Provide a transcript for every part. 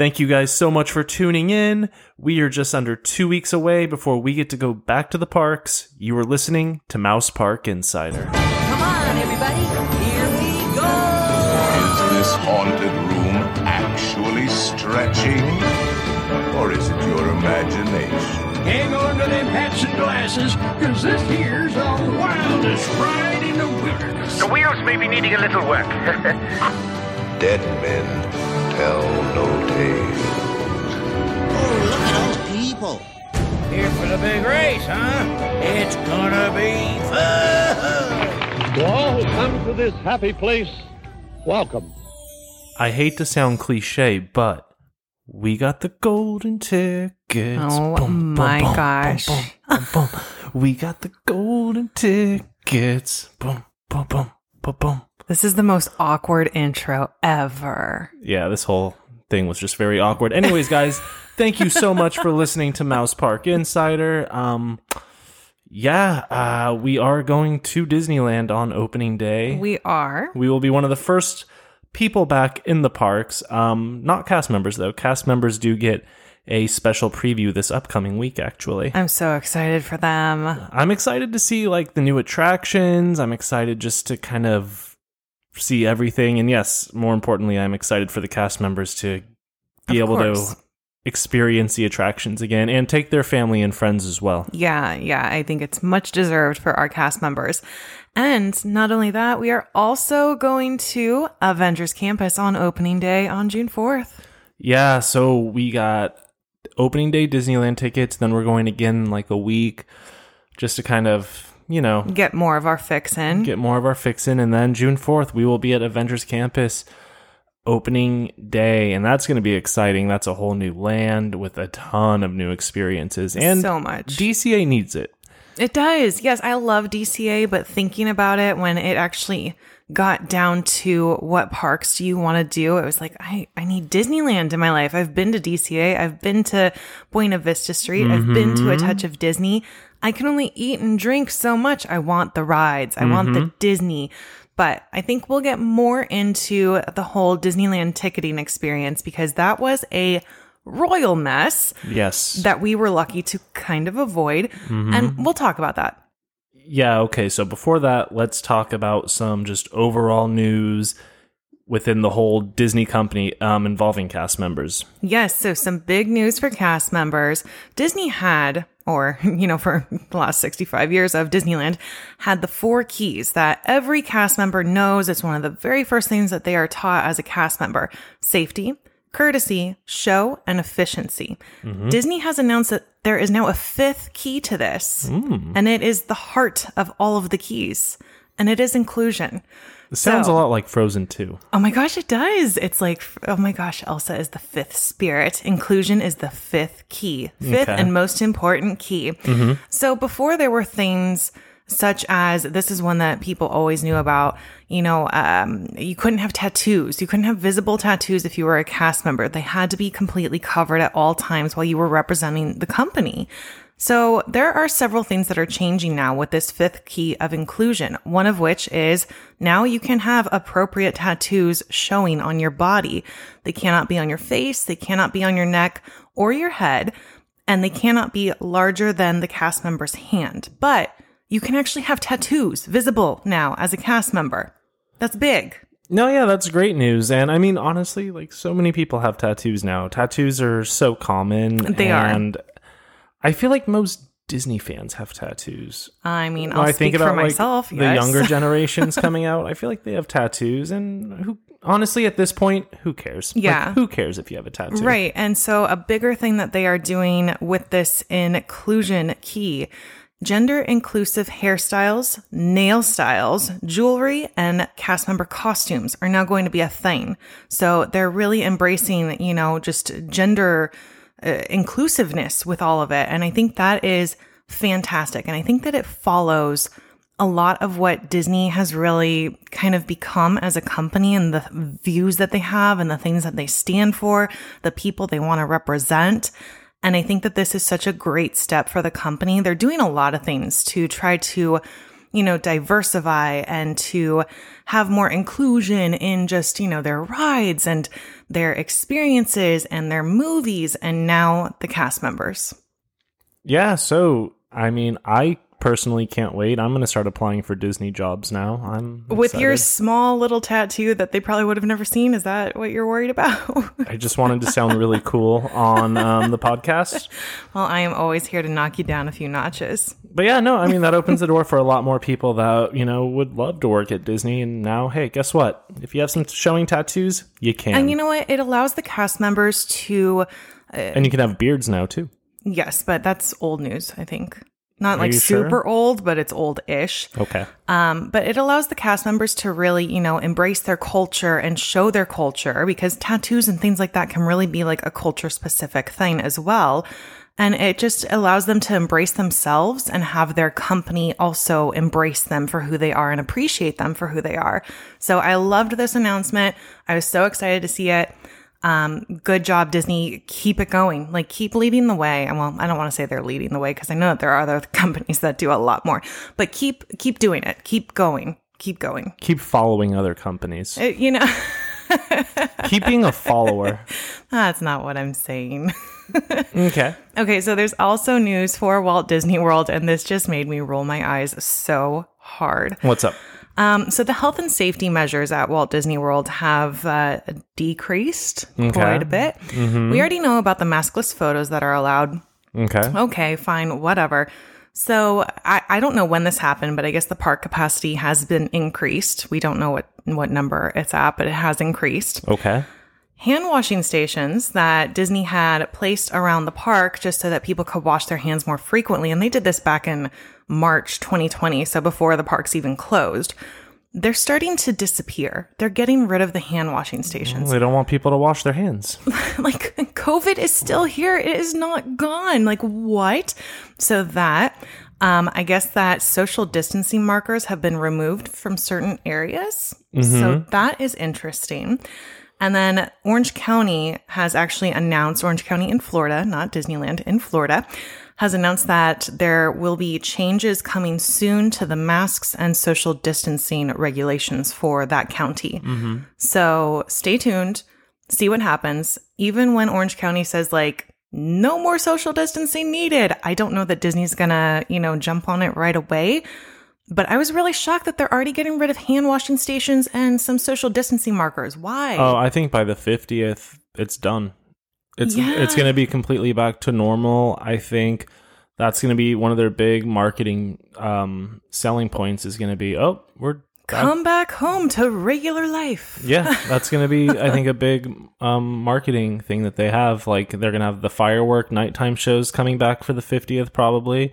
Thank you guys so much for tuning in. We are just under two weeks away before we get to go back to the parks. You are listening to Mouse Park Insider. Come on, everybody. Here we go. Is this haunted room actually stretching? Or is it your imagination? Hang on to them hats and glasses, cause this here's the wildest ride in the wilderness. The wheels may be needing a little work. Dead men tell no tales. Oh, look at all the people. Here for the big race, huh? It's gonna be fun. To all who come to this happy place, welcome. I hate to sound cliche, but we got the golden tickets. Oh my gosh. boom, boom, boom. we got the golden tickets. Boom, boom, boom, boom, boom. This is the most awkward intro ever. Yeah, this whole thing was just very awkward. Anyways, guys, thank you so much for listening to Mouse Park Insider. Um, yeah, uh, we are going to Disneyland on opening day. We are. We will be one of the first people back in the parks. Um, not cast members though. Cast members do get a special preview this upcoming week. Actually, I'm so excited for them. I'm excited to see like the new attractions. I'm excited just to kind of see everything. And yes, more importantly, I'm excited for the cast members to be Of able course. to experience the attractions again and take their family and friends as well. Yeah, yeah, I think it's much deserved for our cast members. And not only that, we are also going to Avengers Campus on opening day on June 4th. Yeah, so we got opening day Disneyland tickets, then we're going again in like a week just to kind of, you know, Get more of our fix in. get more of our fix in. And then June 4th, we will be at Avengers Campus opening day. And that's going to be exciting. That's a whole new land with a ton of new experiences. And so much. DCA needs it. It does. Yes, I love DCA, but thinking about it when it actually got down to what parks do you want to do, it was like, I, I need Disneyland in my life. I've been to DCA, I've been to Buena Vista Street, I've been to a mm-hmm. touch of Disney. I can only eat and drink so much. I want the rides, I want the mm-hmm. Disney. But I think we'll get more into the whole Disneyland ticketing experience because that was a royal mess Yes. that we were lucky to kind of avoid. And mm-hmm. we'll talk about that. Yeah, okay. So before that, let's talk about some just overall news within the whole Disney company um, involving cast members. Yes, so some big news for cast members. Disney had, or, you know, for the last 65 years of Disneyland, had the four keys that every cast member knows. It's one of the very first things that they are taught as a cast member safety, courtesy, show, and efficiency. Mm-hmm. Disney has announced that there is now a fifth key to this, mm. and it is the heart of all of the keys, and it is inclusion. It sounds So- a lot like Frozen 2. Oh my gosh, it does. It's like, oh my gosh, Elsa is the fifth spirit. Inclusion is the fifth key, fifth Okay. and most important key. Mm-hmm. So before there were things such as this is one that people always knew about. You know, um, you couldn't have tattoos. You couldn't have visible tattoos if you were a cast member. They had to be completely covered at all times while you were representing the company. So there are several things that are changing now with this fifth key of inclusion. One of which is now you can have appropriate tattoos showing on your body. They cannot be on your face. They cannot be on your neck or your head. And they cannot be larger than the cast member's hand. But you can actually have tattoos visible now as a cast member. That's big. No, yeah, that's great news. And I mean, honestly, like so many people have tattoos now. Tattoos are so common. They are. and I feel like most Disney fans have tattoos. I mean, I'll I speak think about for myself. like, the yes. younger generations coming out, I feel like they have tattoos. And who, honestly, at this point, who cares? Like, Yeah. who cares if you have a tattoo? Right. And so a bigger thing that they are doing with this inclusion key gender inclusive hairstyles, nail styles, jewelry, and cast member costumes are now going to be a thing. So they're really embracing, you know, just gender uh, inclusiveness with all of it. And I think that is fantastic. And I think that it follows a lot of what Disney has really kind of become as a company and the views that they have and the things that they stand for, the people they want to represent. And I think that this is such a great step for the company. They're doing a lot of things to try to you know, diversify and to have more inclusion in just, you know, their rides and their experiences and their movies and now the cast members. Yeah, so I mean, I personally can't wait. I'm going to start applying for Disney jobs now. I'm With your small little tattoo that they probably would have never seen, is that what you're worried about? I just wanted to sound really cool on um, the podcast. well, I am always here to knock you down a few notches. But yeah, no, I mean that opens the door for a lot more people that you know would love to work at Disney. And now, hey, guess what? If you have some showing tattoos, you can, And you know what? It allows the cast members to, and you can have beards now too. yes, but that's old news, I think. Not like you sure? super old, but it's old ish. Okay. Um, but it allows the cast members to really, you know, embrace their culture and show their culture because tattoos and things like that can really be like a culture specific thing as well. And it just allows them to embrace themselves and have their company also embrace them for who they are and appreciate them for who they are. So I loved this announcement. I was so excited to see it. Um, good job, Disney. Keep it going. Like, keep leading the way. And well, I don't want to say they're leading the way because I know that there are other companies that do a lot more, but keep, keep doing it. Keep going. Keep going. Keep following other companies. Uh, you know, Keep being a follower. that's not what I'm saying. Okay. Okay, so there's also news for Walt Disney World, and this just made me roll my eyes so hard. What's up? Um, so the health and safety measures at Walt Disney World have uh, decreased quite a bit. We already know about the maskless photos that are allowed. Okay. Okay, fine, whatever. So I, I don't know when this happened, but I guess the park capacity has been increased. We don't know what what number it's at, but it has increased. Okay. Hand washing stations that Disney had placed around the park just so that people could wash their hands more frequently, and they did this back in March 2020, so before the parks even closed. They're starting to disappear. They're getting rid of the hand washing stations They don't want people to wash their hands. like COVID is still here. It is not gone. Like what? So that um, I guess that social distancing markers have been removed from certain areas. So that is interesting. And then Orange County has actually announced, Orange County in Florida, not Disneyland, in Florida, has announced that there will be changes coming soon to the masks and social distancing regulations for that county. Mm-hmm. So stay tuned, see what happens. Even when Orange County says, like, no more social distancing needed, I don't know that Disney's gonna, you know, jump on it right away. But I was really shocked that they're already getting rid of hand washing stations and some social distancing markers. Why? Oh, I think by the fiftieth, it's done. It's Yeah. it's going to be completely back to normal. I think that's going to be one of their big marketing um, selling points. Is going to be oh we're back- Come back home to regular life. yeah that's going to be I think a big um, marketing thing that they have. Like they're going to have the firework nighttime shows coming back for the fiftieth probably.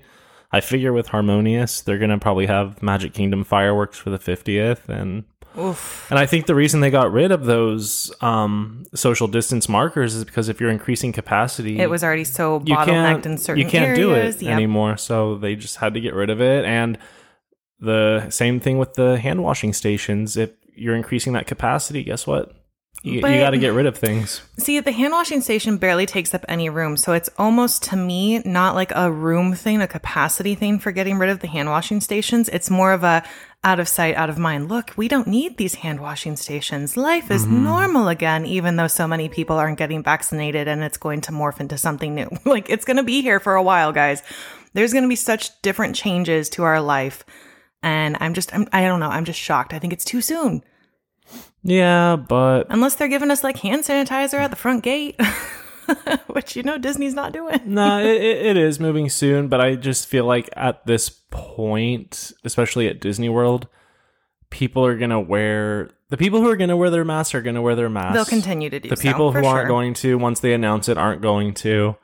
I figure with Harmonious, they're going to probably have Magic Kingdom fireworks for the 50th and and I think the reason they got rid of those um, social distance markers is because if you're increasing capacity, It was already so you bottlenecked can't in certain you can't areas. do it Yep. anymore. So they just had to get rid of it. And the same thing with the hand washing stations. If you're increasing that capacity, guess what? You, But- you got to get rid of things. See, the hand washing station barely takes up any room. So it's almost to me not like a room thing, a capacity thing for getting rid of the hand washing stations. It's more of a out of sight, out of mind. Look, we don't need these hand washing stations. Life is mm-hmm. normal again, even though so many people aren't getting vaccinated and it's going to morph into something new. like it's going to be here for a while, guys. There's going to be such different changes to our life. And I'm just, I'm, I don't know. I'm just shocked. I think it's too soon. Yeah, but Unless they're giving us like hand sanitizer at the front gate, which you know Disney's not doing. no, it, it it is moving soon. But I just feel like at this point, especially at Disney World, people are gonna wear the people who are gonna wear their masks are gonna wear their masks. They'll continue to do the so, people who aren't sure. going to once they announce it aren't going to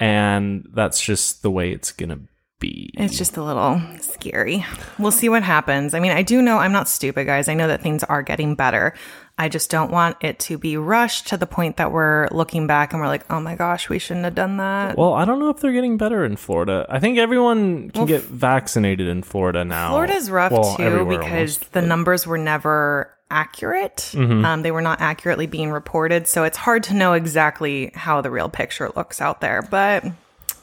and that's just the way it's gonna be It's just a little scary. We'll see what happens. I mean, I do know I'm not stupid, guys. I know that things are getting better. I just don't want it to be rushed to the point that we're looking back and we're like, oh my gosh, we shouldn't have done that. well i don't know if they're getting better in florida i think everyone can get vaccinated in florida now Florida's rough Well, too because almost, the numbers were never accurate. Mm-hmm. Um, they were not accurately being reported. So it's hard to know exactly how the real picture looks out there. But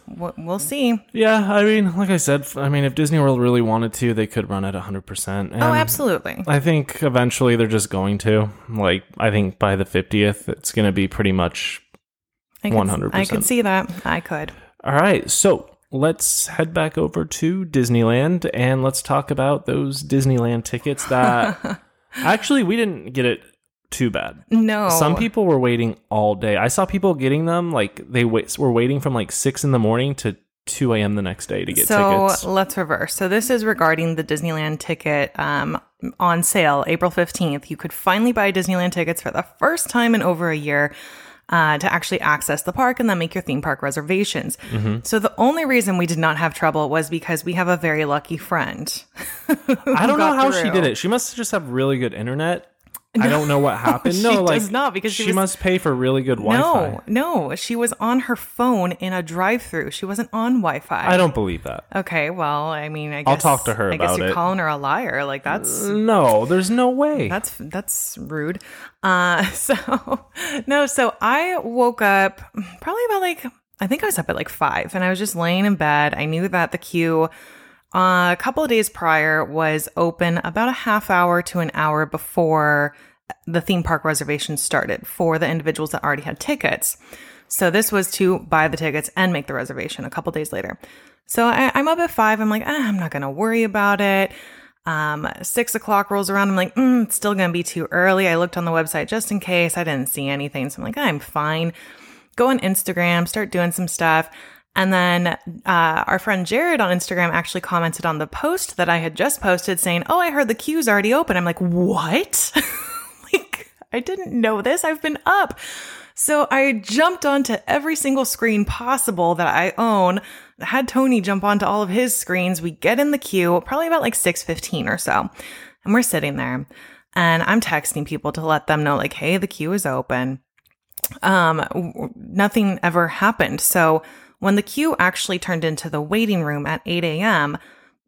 we'll see. Yeah, I mean, like I said, I mean, if Disney World really wanted to, they could run it 100%. And oh, absolutely. I think eventually they're just going to. Like, I think by the 50th, it's going to be pretty much. I could, 100%. I could see that. I could. All right, so let's head back over to Disneyland and let's talk about those Disneyland tickets that actually we didn't get it too bad. No. Some people were waiting all day. I saw people getting them like they wait, were waiting from like six in the morning to two a.m. the next day to get so tickets. let's reverse. So this is regarding the Disneyland ticket um, on sale April 15th. You could finally buy Disneyland tickets for the first time in over a year. Uh, to actually access the park and then make your theme park reservations. Mm-hmm. So the only reason we did not have trouble was because we have a very lucky friend. I don't know how she did it. She must just have really good internet. I don't know what happened. no, like does not, because she she was- must pay for really good Wi-Fi. No, no, she was on her phone in a drive-through. She wasn't on Wi-Fi. I don't believe that. Okay, well, I mean, I guess I'll talk to her I guess you're it. calling her a liar. Like that's No, there's no way. That's that's rude. Uh so no, so I woke up probably about like I think I was up at like five and I was just laying in bed. I knew that the queue uh, a couple of days prior was open about a half hour to an hour before the theme park reservation started for the individuals that already had tickets. So this was to buy the tickets and make the reservation a couple days later. So I, I'm up at five. I'm like, ah, I'm not going to worry about it. Um, six o'clock rolls around. I'm like, mm, it's still going to be too early. I looked on the website just in case. I didn't see anything. So I'm like, I'm fine. Go on Instagram, start doing some stuff. And then uh, our friend Jared on Instagram actually commented on the post that I had just posted saying, Oh, I heard the queue's already open. I'm like, What? like, I didn't know this. I've been up. So I jumped onto every single screen possible that I own. Had Tony jump onto all of his screens. We get in the queue, probably about like 6:15 or so. And we're sitting there. And I'm texting people to let them know like, "Hey, the queue is open." Um nothing ever happened. So when the queue actually turned into the waiting room at 8 a.m.,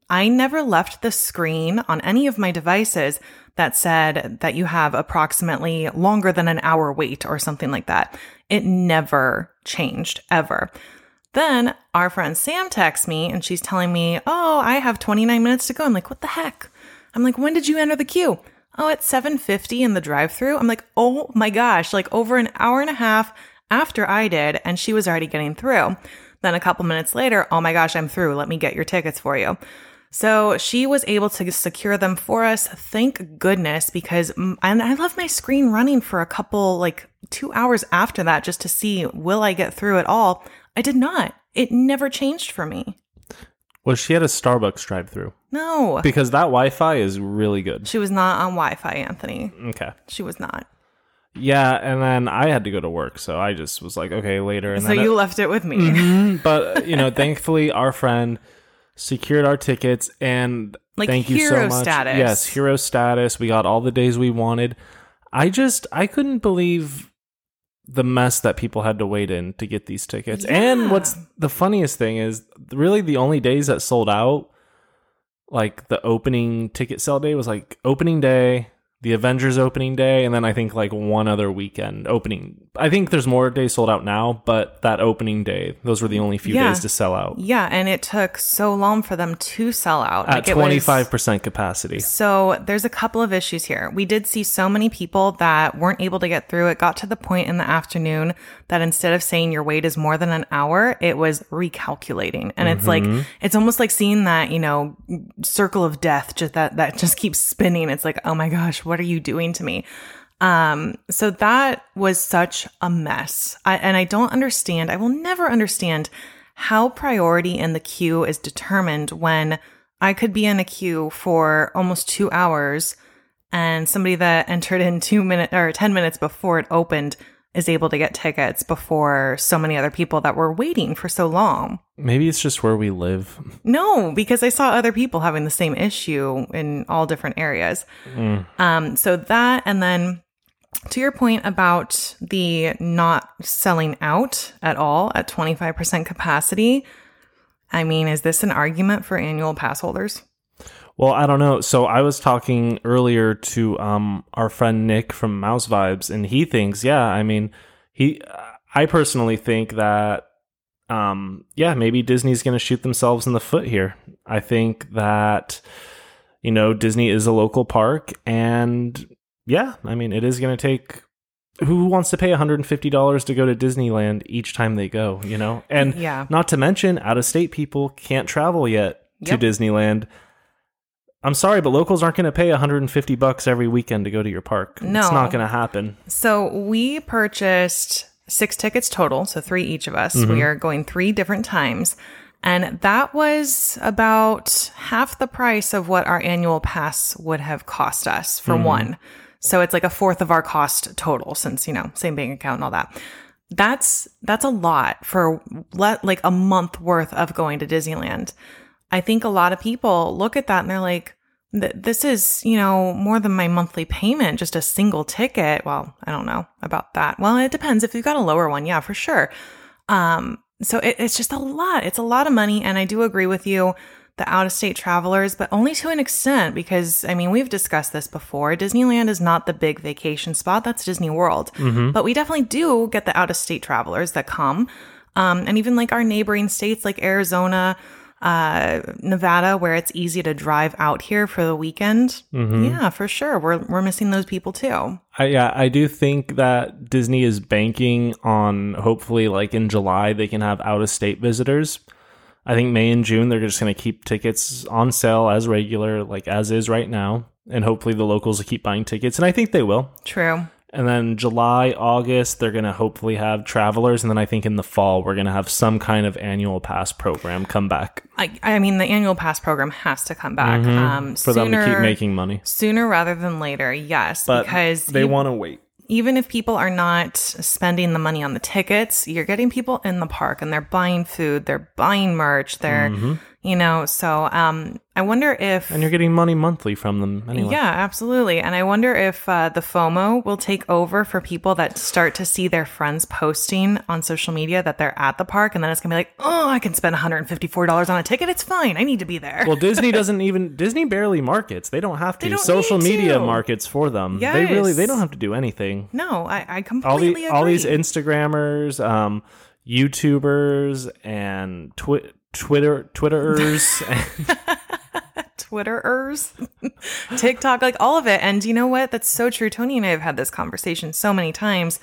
I never left the screen on any of my devices that said that you have approximately longer than an hour wait or something like that. It never changed ever. Then our friend Sam texts me and she's telling me, Oh, I have 29 minutes to go. I'm like, What the heck? I'm like, When did you enter the queue? Oh, at 7:50 in the drive-through. I'm like, "Oh my gosh, like over an hour and a half after I did and she was already getting through." Then a couple minutes later, "Oh my gosh, I'm through. Let me get your tickets for you." So she was able to secure them for us. Thank goodness, because and I left my screen running for a couple, like two hours after that, just to see will I get through at all. I did not. It never changed for me. Well, she had a Starbucks drive-through No, because that Wi-Fi is really good. she was not on Wi-Fi, Anthony. Okay. She was not. Yeah, and then I had to go to work, so I just was like, okay, later. And So you it- left it with me. Mhm, but you know, thankfully, our friend secured our tickets, and Like thank you so much. status. Yes, hero status. We got all the days we wanted. I just I couldn't believe the mess that people had to wait in to get these tickets. And what's the funniest thing is really the only days that sold out, like the opening ticket sale day was like opening day, the Avengers opening day, and then I think like one other weekend opening. I think there's more days sold out now, but that opening day, those were the only few Yeah. days to sell out Yeah, and it took so long for them to sell out. at Like, it was- twenty five percent capacity. So there's a couple of issues here. We did see so many people that weren't able to get through. It got to the point in the afternoon that instead of saying your wait is more than an hour, it was recalculating. And it's like it's almost like seeing that, you know, circle of death just that that just keeps spinning. It's like, "Oh my gosh, what are you doing to me?" Um, so that was such a mess. I, and I don't understand. I will never understand how priority in the queue is determined when I could be in a queue for almost two hours and somebody that entered in two minutes or 10 minutes before it opened is able to get tickets before so many other people that were waiting for so long. Maybe it's just where we live. No, because I saw other people having the same issue in all different areas. Um, so that, and then to your point about the not selling out at all at 25% capacity, I mean, is this an argument for annual pass holders? Well, I don't know. So I was talking earlier to um our friend Nick from Mouse Vibes, and he thinks, yeah, I mean, he, I personally think that um, yeah, maybe Disney's going to shoot themselves in the foot here. I think that, you know, Disney is a local park. And yeah, I mean, it is going to take. Who wants to pay $150 to go to Disneyland each time they go, you know? And Yeah. not to mention, out of state people can't travel yet to Yep. Disneyland. I'm sorry, but locals aren't going to pay 150 bucks every weekend to go to your park. No. It's not going to happen. So we purchased six tickets total, so three each of us. We mm-hmm. are going three different times. And that was about half the price of what our annual pass would have cost us for mm-hmm. one. So it's like a fourth of our cost total since, you know, same bank account and all that. That's that's a lot for le- like a month worth of going to Disneyland. I think a lot of people look at that and they're like, this is, you know, more than my monthly payment, just a single ticket. Well, I don't know about that. Well, it depends. If you've got a lower one, yeah, for sure. Um, so it, it's just a lot. It's a lot of money. And I do agree with you, the out of state travelers, but only to an extent, because I mean, we've discussed this before. Disneyland is not the big vacation spot. That's Disney World. But we definitely do get the out of state travelers that come. Um, and even like our neighboring states like Arizona, uh, Nevada, where it's easy to drive out here for the weekend. Yeah, for sure. We're, we're missing those people too. I, yeah, I do think that Disney is banking on hopefully, like in July, they can have out of state visitors. I think May and June, they're just going to keep tickets on sale as regular, like as is right now. And hopefully the locals will keep buying tickets. And I think they will. True. And then July, August, they're going to hopefully have travelers. And then I think in the fall, we're going to have some kind of annual pass program come back I, I mean, the annual pass program has to come back. Um, Mm-hmm. for them to keep making money. sooner rather than later. Yes, But because they want to wait. even if people are not spending the money on the tickets, you're getting people in the park and they're buying food, they're buying merch, they're, you know, so um, I wonder if. And you're getting money monthly from them anyway. Yeah, absolutely. And I wonder if uh, the FOMO will take over for people that start to see their friends posting on social media that they're at the park. And then it's going to be like, oh, I can spend $154 on a ticket. It's fine. I need to be there. Well, Disney doesn't even Disney barely markets. They don't have to. Don't Social media to. markets for them. They really they don't have to do anything. no, I, I All completely the agree. all these Instagrammers, um, YouTubers, and twi- Twitter Twitterers. and- Twitterers, TikTok, like all of it. And you know what? That's so true. Tony and I have had this conversation so many times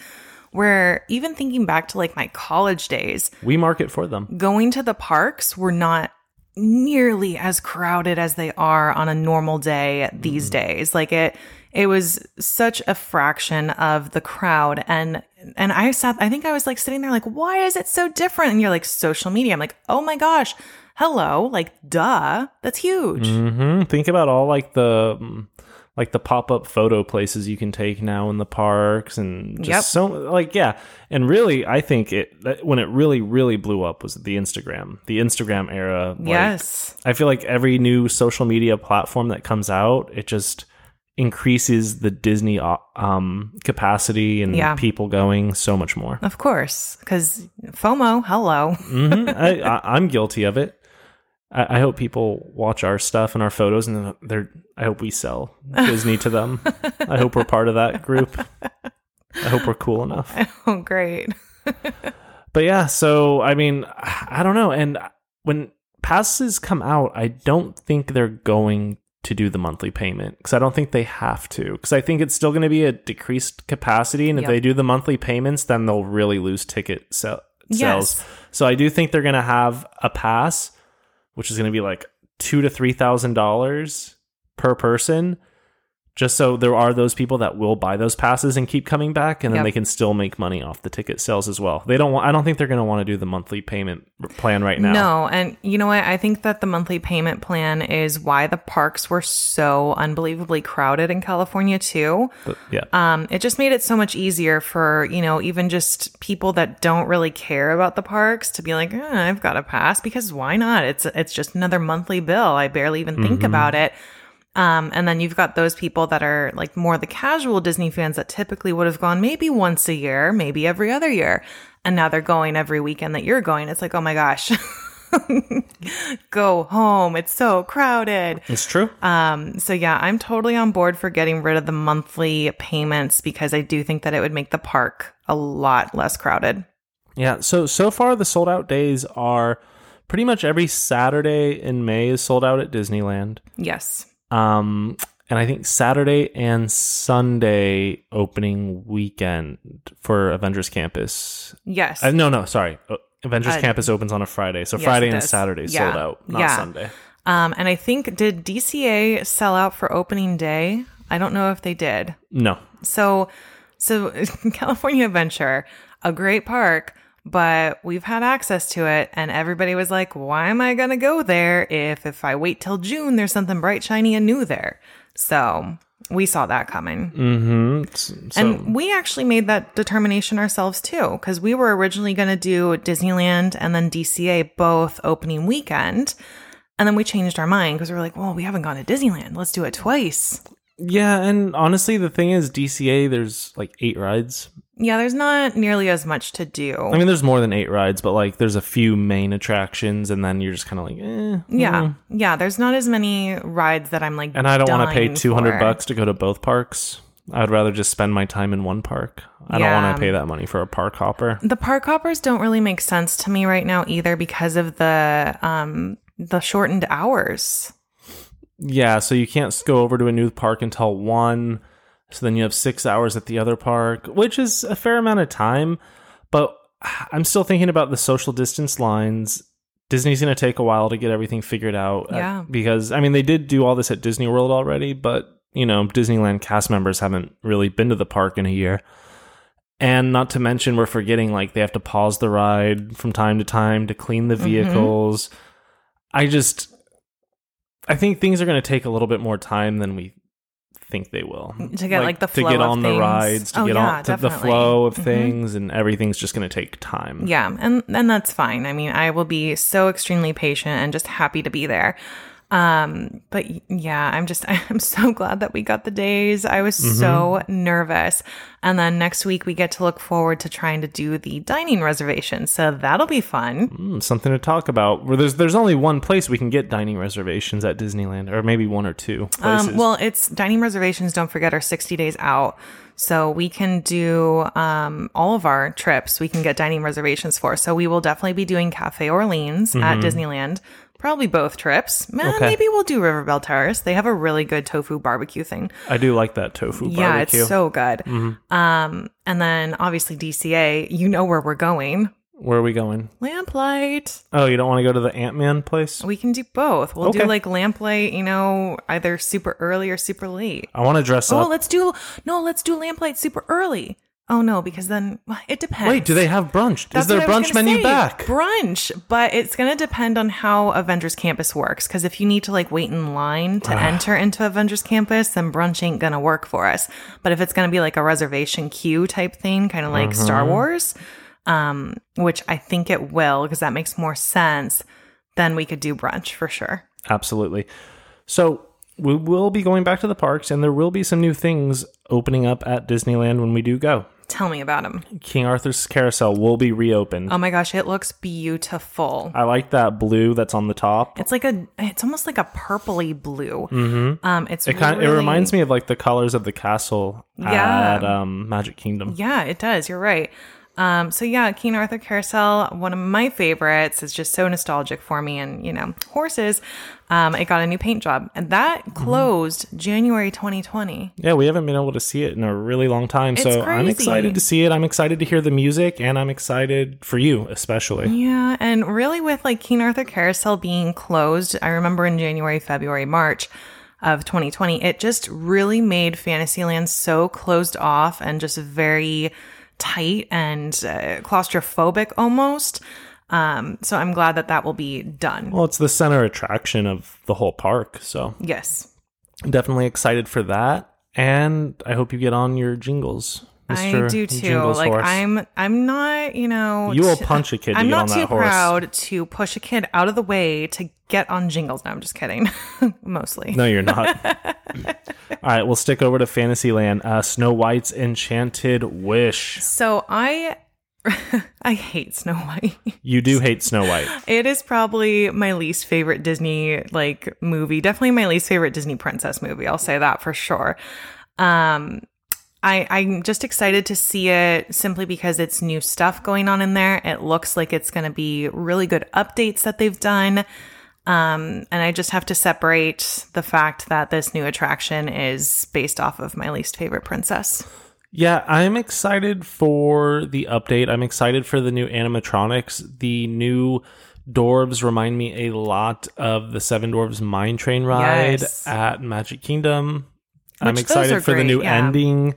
where even thinking back to like my college days, we market for them. going to the parks were not nearly as crowded as they are on a normal day these days. Like it it was such a fraction of the crowd and and I sat I think I was like sitting there like why is it so different and you're like social media I'm like oh my gosh hello like duh that's huge hmm Think about all like the mm, like the pop up photo places you can take now in the parks and just Yep. so like yeah. And really, I think it that, when it really really blew up was the Instagram, the Instagram era. like, yes I feel like every new social media platform that comes out, it just increases the Disney uh, um capacity and Yeah. people going so much more. of course cuz FOMO hello hmm I, I, I'm guilty of it. I, I hope people watch our stuff and our photos, and they're. I hope we sell Disney to them. I hope we're part of that group. I hope we're cool enough. oh great But yeah, so I mean, I don't know. And when passes come out, I don't think they're going to do the monthly payment because I don't think they have to. Because I think it's still going to be a decreased capacity, and if they do the monthly payments, then they'll really lose ticket sell- sales. Yes. So I do think they're going to have a pass, which is going to be like two to three thousand dollars per person. Just so there are those people that will buy those passes and keep coming back, and then Yep. they can still make money off the ticket sales as well. They don't. Want, I don't think they're going to want to do the monthly payment plan right now. No, and you know what? I think that the monthly payment plan is why the parks were so unbelievably crowded in California too. But, yeah. Um, it just made it so much easier for you know even just people that don't really care about the parks to be like, eh, I've got a pass because why not? It's it's just another monthly bill. I barely even think about it. Um, and then you've got those people that are like more the casual Disney fans that typically would have gone maybe once a year, maybe every other year. And now they're going every weekend that you're going. It's like, oh my gosh, go home. It's so crowded. it's true. Um, so yeah, I'm totally on board for getting rid of the monthly payments because I do think that it would make the park a lot less crowded. Yeah, so so far the sold out days are pretty much every Saturday in May is sold out at Disneyland. Yes. Um and I think Saturday and Sunday opening weekend for Avengers Campus. Yes. Uh, no, no, sorry. Uh, Avengers Uh, Campus opens on a Friday, so yes, Friday and. Saturday Yeah. sold out, not Yeah. Sunday. um, and I think did DCA sell out for opening day? I don't know if they did. No, So, so California Adventure, a great park, but we've had access to it, and everybody was like, "Why am I gonna go there if if I wait till June, there's something bright, shiny, and new there?" So we saw that coming. mm-hmm. So, And we actually made that determination ourselves too, because we were originally going to do Disneyland and then DCA both opening weekend. And then we changed our mind because we were like, well, we haven't gone to Disneyland. Let's do it twice. yeah, and honestly, the thing is, DCA there's like eight rides. Yeah, there's not nearly as much to do. I mean, there's more than eight rides, but like there's a few main attractions, and then you're just kind of like, eh. yeah. mm. Yeah, there's not as many rides that I'm like, And I don't want to pay 200 for. bucks to go to both parks. I would rather just spend my time in one park. I don't want to pay that money for a park hopper. The park hoppers don't really make sense to me right now either because of the um the shortened hours. Yeah, so you can't go over to a new park until one. So then you have six hours at the other park, which is a fair amount of time. But I'm still thinking about the social distance lines. Disney's going to take a while to get everything figured out. uh, Yeah. because, I mean, they did do all this at Disney World already, but, you know, Disneyland cast members haven't really been to the park in a year. And not to mention, we're forgetting like they have to pause the ride from time to time to clean the vehicles. I just, I think things are going to take a little bit more time than we think they will To get, like, the to get of on the rides, to Oh, get yeah, on to the flow of Mhm. things, and everything's just going to take time. Yeah, and and that's fine. I mean, I will be so extremely patient and just happy to be there. Um, but yeah, I'm just I'm so glad that we got the days. I was so nervous. And then next week we get to look forward to trying to do the dining reservation. So that'll be fun. Hmm, something to talk about. Where there's there's only one place we can get dining reservations at Disneyland, or maybe one or two places. Um, well, it's dining reservations. Don't forget are 60 days out. So we can do um, all of our trips. We can get dining reservations for. So we will definitely be doing Cafe Orleans at Disneyland. Probably both trips. Eh, Mm-hmm. Okay. Maybe we'll do River Belle Terrace. They have a really good tofu barbecue thing. I do like that tofu Yeah, barbecue. it's so good. Mm-hmm. Um, and then obviously DCA. You know where we're going. Where are we going? Lamplight. Oh, you don't want to go to the Ant Man place? We can do both. We'll Okay. do like lamplight. You know, either super early or super late. I want to dress up Oh, up. let's do no, let's do lamplight super early. Oh no, because then well, it depends. Wait, do they have brunch? That's Is there what a I was brunch menu say. back? Brunch, but it's going to depend on how Avengers Campus works. Because if you need to like wait in line to enter into Avengers Campus, then brunch ain't going to work for us. But if it's going to be like a reservation queue type thing, kind of like Uh-huh. Star Wars, um, which I think it will because that makes more sense, then we could do brunch for sure. Absolutely. So we will be going back to the parks, and there will be some new things opening up at Disneyland when we do go. Tell me about them. King Arthur's Carousel will be reopened. Oh my gosh, it looks beautiful. I like that blue that's on the top. It's like a, it's almost like a purpley blue. Mm-hmm. Um, it's It kind really, it reminds me of like the colors of the castle Yeah. at um, Magic Kingdom. Yeah, it does. You're right. Um, so yeah, King Arthur Carousel, one of my favorites. It's just so nostalgic for me, and you know, horses. Um, it got a new paint job, and that Mm-hmm. closed January 2020. Yeah, we haven't been able to see it in a really long time, so It's I'm excited to see it. I'm excited to hear the music, and I'm excited for you, especially. Yeah, and really with like King Arthur Carousel being closed, I remember in January, February, March of 2020, it just really made Fantasyland so closed off and just very tight and uh, claustrophobic almost. Um, so I'm glad that that will be done. Well, it's the center attraction of the whole park, so yes. definitely excited for that. And I hope you get on your jingles. I do too. Jingles like horse. I'm I'm not, you know You will t- punch a kid I'm get not on too that horse. proud to push a kid out of the way to get on jingles. No, I'm just kidding. Mostly. No, you're not. All right, we'll stick over to Fantasyland. Uh, Snow White's Enchanted Wish. So I I hate Snow White. You do hate Snow White. It is probably my least favorite Disney like movie. Definitely my least favorite Disney princess movie. I'll say that for sure. Um I, I'm just excited to see it simply because it's new stuff going on in there. It looks like it's going to be really good updates that they've done. Um, and I just have to separate the fact that this new attraction is based off of my least favorite princess. Yeah, I'm excited for the update. I'm excited for the new animatronics. The new dwarves remind me a lot of the Seven Dwarves Mine Train ride Yes. at Magic Kingdom. I'm Which are excited for the new yeah. ending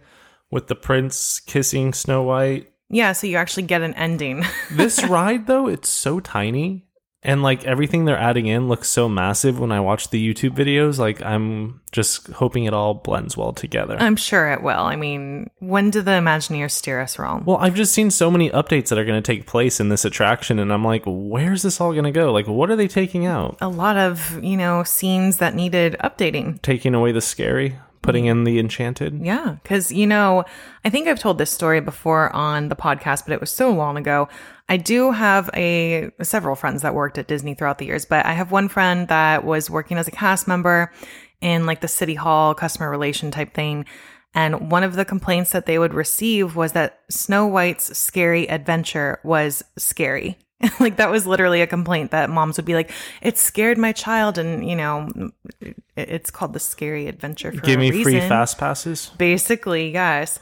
with the prince kissing Snow White. Yeah, so you actually get an ending. This ride though, it's so tiny and like everything they're adding in looks so massive when I watch the YouTube videos. Like I'm just hoping it all blends well together. I'm sure it will. I mean, when do the Imagineers steer us wrong? Well, I've just seen so many updates that are going to take place in this attraction, and I'm like, where's this all going to go? Like, what are they taking out? a lot of, you know, scenes that needed updating. Taking away the scary, putting mm. in the enchanted? Yeah, because you know, I think I've told this story before on the podcast, but it was so long ago. I do have a several friends that worked at Disney throughout the years, but I have one friend that was working as a cast member in like the city hall customer relation type thing. And one of the complaints that they would receive was that Snow White's scary adventure was scary. like that was literally a complaint that moms would be like, "It scared my child," and you know, it- it's called the Scary Adventure for Give me free fast passes. Basically, yes.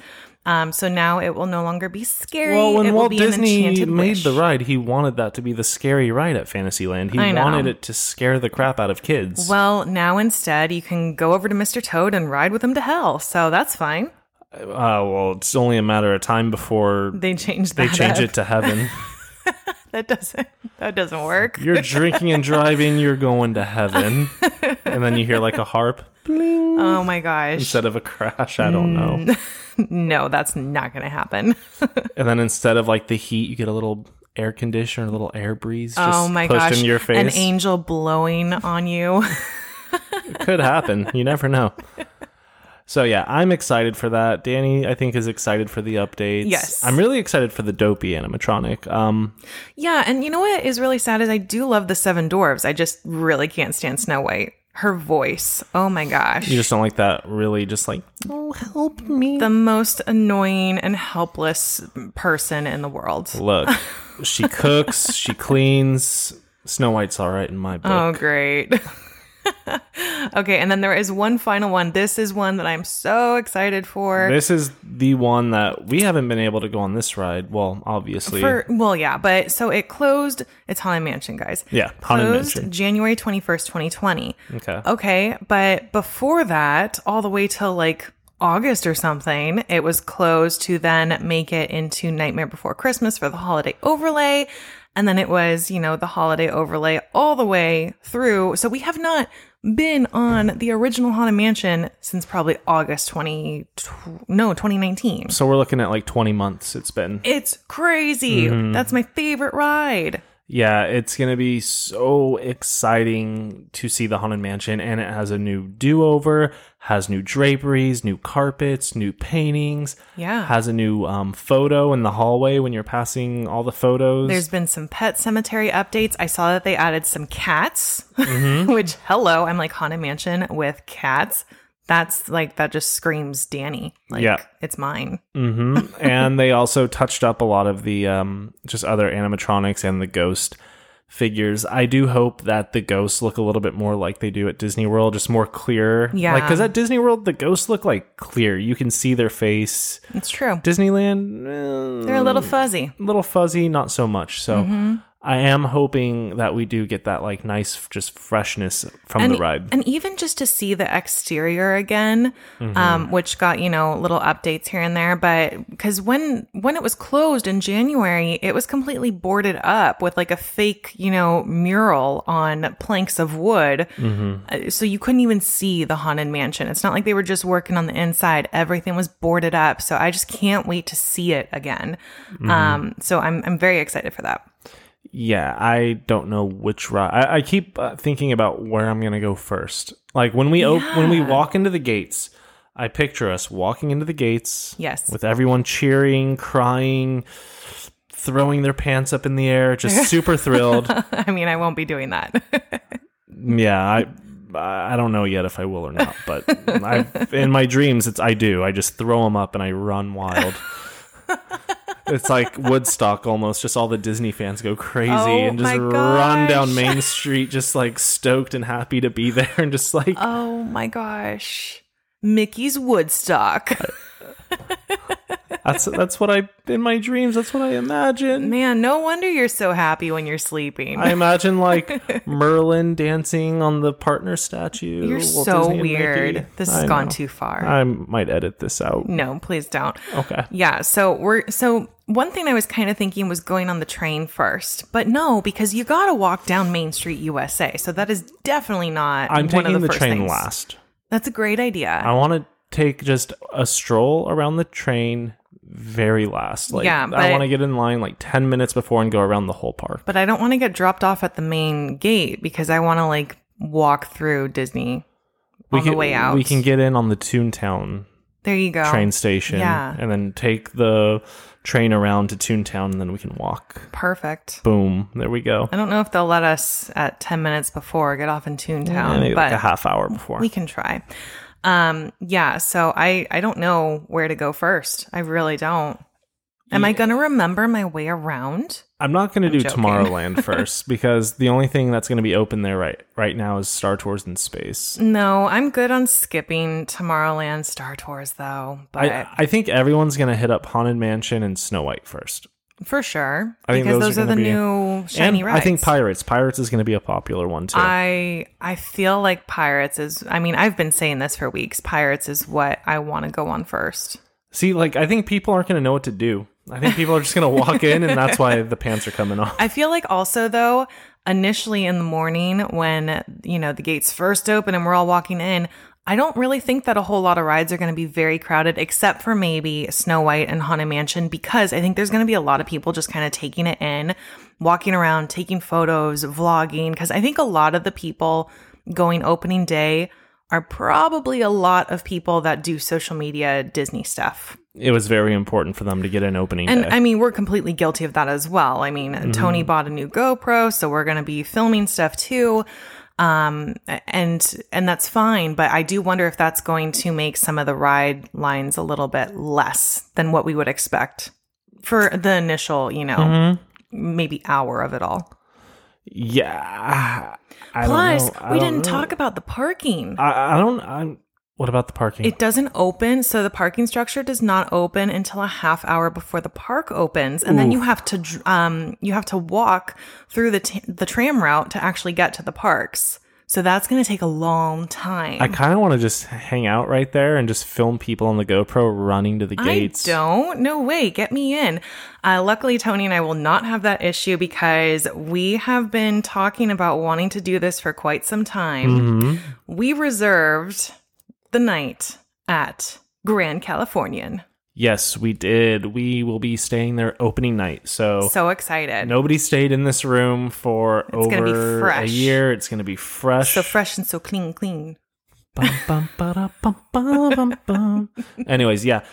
Um, so now it will no longer be scary. Well, when it Walt Disney made wish. the ride, he wanted that to be the scary ride at Fantasyland. He wanted it to scare the crap out of kids. Well, now instead you can go over to Mr. Toad and ride with him to hell. So that's fine. uh, well, it's only a matter of time before They changed they change up. it to heaven. That doesn't. That doesn't work. you're drinking and driving, you're going to heaven. and then you hear like a harp Oh my gosh. instead of a crash. I don't know. Mm. No, that's not going to happen. And then instead of like the heat, you get a little air conditioner, a little air breeze just oh my pushed gosh. into your face. An angel blowing on you. It could happen. You never know. So yeah, I'm excited for that. Danny, I think, is excited for the updates. Yes. I'm really excited for the dopey animatronic. Um, yeah, and you know what is really sad is I do love the Seven Dwarves. I just really can't stand Snow White. Her voice. Oh my gosh. you just don't like that. Really, just like oh, help me. the most annoying and helpless person in the world. Look, she cooks, she cleans. Snow White's all right in my book. Oh, great. okay, and then there is one final one. This is one that I'm so excited for. This is the one that we haven't been able to go on this ride. Well, obviously, For well, yeah, but so it closed. It's Haunted Mansion, guys. Yeah, Haunted closed Mansion. January twenty first, twenty twenty. okay. Okay, but before that, all the way till like August or something, it was closed to then make it into Nightmare Before Christmas for the holiday overlay. And then it was, you know, the holiday overlay all the way through. So we have not been on the original Haunted Mansion since probably August 20, tw- no, 2019. So we're looking at like 20 months. It's been. It's crazy. Mm-hmm. That's my favorite ride. Yeah, it's going to be so exciting to see the Haunted Mansion, and it has a new do over, has new draperies, new carpets, new paintings. Yeah. Has a new um, photo in the hallway when you're passing all the photos. There's been some pet cemetery updates. I saw that they added some cats, Mm-hmm. which, hello, I'm like Haunted Mansion with cats. That's like, that just screams Danny. Like, Yeah. it's mine. hmm and they also touched up a lot of the um, just other animatronics and the ghost figures. I do hope that the ghosts look a little bit more like they do at Disney World, just more clear. Yeah. Like, because at Disney World, the ghosts look like clear. You can see their face. It's true. Disneyland, eh, They're a little fuzzy. a little fuzzy, not so much. So Mm-hmm. I am hoping that we do get that like nice, just freshness from and, the ride. and even just to see the exterior again, Mm-hmm. um, which got you know little updates here and there, but because when when it was closed in January, it was completely boarded up with like a fake you know mural on planks of wood, Mm-hmm. Uh, so you couldn't even see the haunted mansion. It's not like they were just working on the inside; everything was boarded up. So I just can't wait to see it again. Mm-hmm. Um, so I'm I'm very excited for that. Yeah, I don't know which ride. I, I keep uh, thinking about where I'm gonna go first. Like when we op- when we walk into the gates, I picture us walking into the gates. Yes. with everyone cheering, crying, throwing their pants up in the air, just super thrilled. I mean, I won't be doing that. yeah, I I don't know yet if I will or not, but I, in my dreams, it's I do. I just throw them up and I run wild. It's like Woodstock almost. Just all the Disney fans go crazy Oh and just run down. Main Street, just like stoked and happy to be there, and just like Oh my gosh. Mickey's Woodstock. That's that's what I in my dreams. That's what I imagine. Man, no wonder you're so happy when you're sleeping. I imagine like Merlin dancing on the partner statue. you're Walt so Disney weird. This I has gone know. too far. I might edit this out. no, please don't. Okay. Yeah, so we're so one thing I was kind of thinking was going on the train first, but no, because you got to walk down Main Street, USA. So that is definitely not. I'm one of taking the, first train things. last. That's a great idea. I want to take just a stroll around the train very last. Like Yeah, I want to get in line like 10 minutes before and go around the whole park. but I don't want to get dropped off at the main gate because I want to like walk through Disney we on can, the way out. We can get in on the Toontown there you go. train station yeah. and then take the train around to Toontown and then we can walk. Perfect. Boom. There we go. I don't know if they'll let us at 10 minutes before get off in Toontown, Yeah, maybe but like a half hour before. we can try. Um, yeah, so I I don't know where to go first. I really don't. Am I going to remember my way around? I'm not going to do joking. Tomorrowland first because the only thing that's going to be open there right right now is Star Tours in space. No, I'm good on skipping Tomorrowland Star Tours though, but I, I think everyone's going to hit up Haunted Mansion and Snow White first. For sure I think because those those, are are, the be- new shiny and rides. I think Pirates. Pirates is going to be a popular one too. I I feel like Pirates is I mean, I've been saying this for weeks. Pirates is what I want to go on first. See, like I think people aren't going to know what to do. I think people are just going to walk in, and that's why the pants are coming off. I feel like also though, initially in the morning when you know the gates first open and we're all walking in, I don't really think that a whole lot of rides are going to be very crowded, except for maybe Snow White and Haunted Mansion, because I think there's going to be a lot of people just kind of taking it in, walking around, taking photos, vlogging. Because I think a lot of the people going opening day are probably a lot of people that do social media Disney stuff. It was very important for them to get an opening And day. I mean, we're completely guilty of that as well. I mean, Mm-hmm. Tony bought a new GoPro, so we're going to be filming stuff too. Um, and and that's fine, but I do wonder if that's going to make some of the ride lines a little bit less than what we would expect for the initial, you know, Mm-hmm. maybe hour of it all. yeah. I Plus, don't know. I we didn't know. talk about the parking. I, I don't. I'm. What about the parking? It doesn't open, so the parking structure does not open until a half hour before the park opens, and then you have to um you have to walk through the t- the tram route to actually get to the parks. So that's going to take a long time. I kind of want to just hang out right there and just film people on the GoPro running to the gates. I don't. No way. Get me in. Uh, luckily, Tony and I will not have that issue because we have been talking about wanting to do this for quite some time. Mm-hmm. We reserved the night at Grand Californian. Yes, we did. We will be staying there opening night. So, So excited. nobody stayed in this room for It's gonna be over a year. It's going to be fresh. So fresh and so clean, clean. Bum, bum, bum, bum, bum, bum. Anyways, yeah,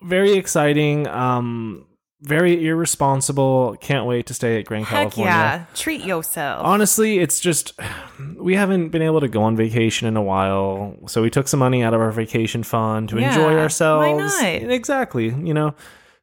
very exciting. Um, very irresponsible. Can't wait to stay at Grand Heck California. yeah. Treat yourself. Honestly, it's just we haven't been able to go on vacation in a while, so we took some money out of our vacation fund to Yeah, enjoy why ourselves. not? Exactly, you know.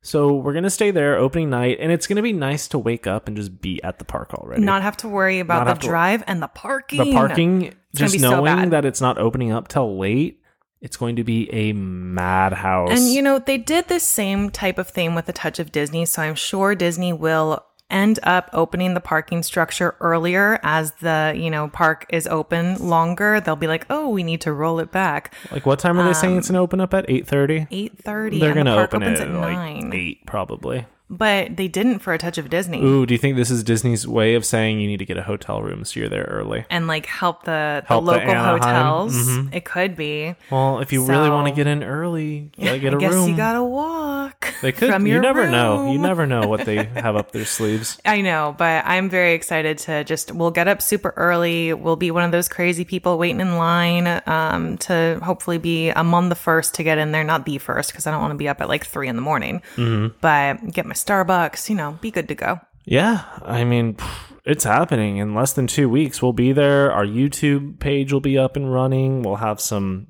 So we're gonna stay there opening night, and it's gonna be nice to wake up and just be at the park already. Not have to worry about Not the to- drive and the parking. the parking, just so knowing bad. that it's not opening up till late, it's going to be a madhouse. And you know, they did this same type of thing with a touch of Disney, so I'm sure Disney will end up opening the parking structure earlier as the, you know, park is open longer. They'll be like, "Oh, we need to roll it back." like, what time are they saying um, it's gonna open up at? Eight thirty. 8:30 They're gonna park open it at at like 9. eight, probably. But they didn't for a touch of Disney. Ooh, do you think this is Disney's way of saying you need to get a hotel room so you're there early? And like help the, the Help the local Anaheim. hotels. Mhm. It could be. Well, if you really want to get in early, you gotta get I guess room. you gotta walk. they could. from you your never know. You room. never know what they have up their sleeves. I know, but I'm very excited to just we'll get up super early. We'll be one of those crazy people waiting in line um, to hopefully be among the first to get in there, not the first because I don't want to be up at like three in the morning. Mm-hmm. But get my Starbucks, you know, be good to go. Yeah, I mean, it's happening in less than two weeks. We'll be there. Our YouTube page will be up and running. We'll have some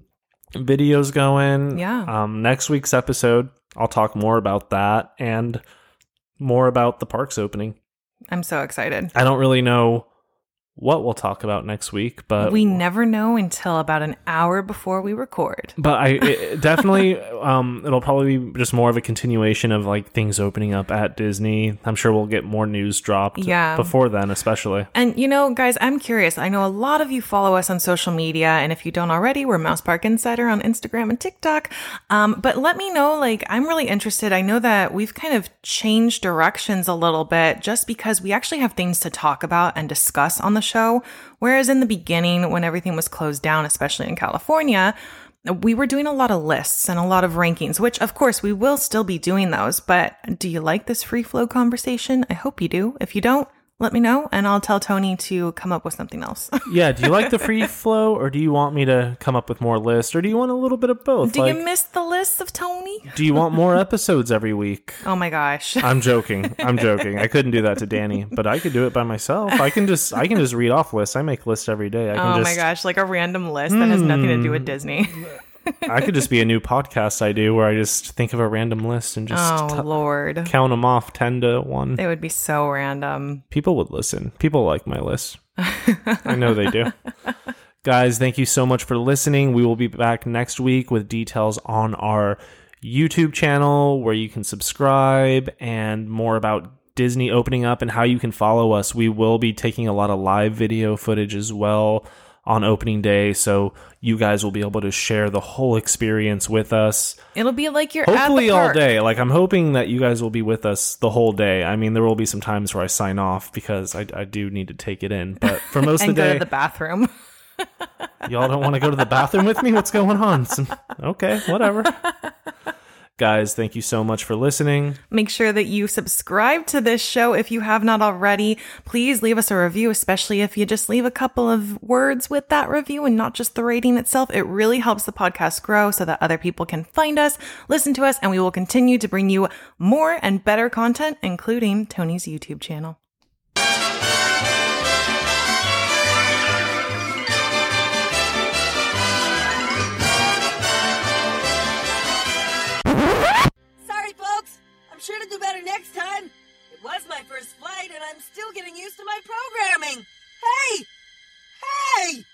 videos going. Yeah. Um, next week's episode, I'll talk more about that and more about the parks opening. I'm so excited. I don't really know what we'll talk about next week, but we never know until about an hour before we record. but I it, definitely um it'll probably be just more of a continuation of like things opening up at Disney. I'm sure we'll get more news dropped Yeah. before then, especially. And you know, guys, I'm curious. I know a lot of you follow us on social media, and if you don't already, we're Mouse Park Insider on Instagram and TikTok. Um, but let me know. Like, I'm really interested. I know that we've kind of changed directions a little bit, just because we actually have things to talk about and discuss on the show. Whereas in the beginning, when everything was closed down, especially in California. We were doing a lot of lists and a lot of rankings, which of course we will still be doing those. But do you like this free flow conversation? I hope you do. If you don't, let me know and I'll tell Tony to come up with something else. Yeah, do you like the free flow or do you want me to come up with more lists or do you want a little bit of both? do like you miss the lists of Tony? do you want more episodes every week? Oh my gosh. I'm joking. I'm joking. I couldn't do that to Danny, but I could do it by myself. I can just I can just read off lists. I make lists every day. I can Oh just Hmm. my gosh, like a random list that has nothing to do with Disney. I could just be a new podcast I do where I just think of a random list and just Oh t- lord. count them off 10 to 1. It would be so random. People would listen. People like my list. I know they do. Guys, thank you so much for listening. We will be back next week with details on our YouTube channel where you can subscribe and more about Disney opening up and how you can follow us. We will be taking a lot of live video footage as well on opening day, so you guys will be able to share the whole experience with us. It'll be like you're hopefully all day. Like i'm hoping that you guys will be with us the whole day. I mean there will be some times where i sign off because i, I do need to take it in but for most of the go day to the bathroom. y'all don't want to go to the bathroom with me? What's going on? Some- okay whatever guys thank you so much for listening Make sure that you subscribe to this show if you have not already. Please leave us a review, especially if you just leave a couple of words with that review and not just the rating itself. It really helps the podcast grow so that other people can find us, listen to us, and we will continue to bring you more and better content, including Tony's YouTube channel. sure to do better next time. It was my first flight, and I'm still getting used to my programming. Hey! Hey!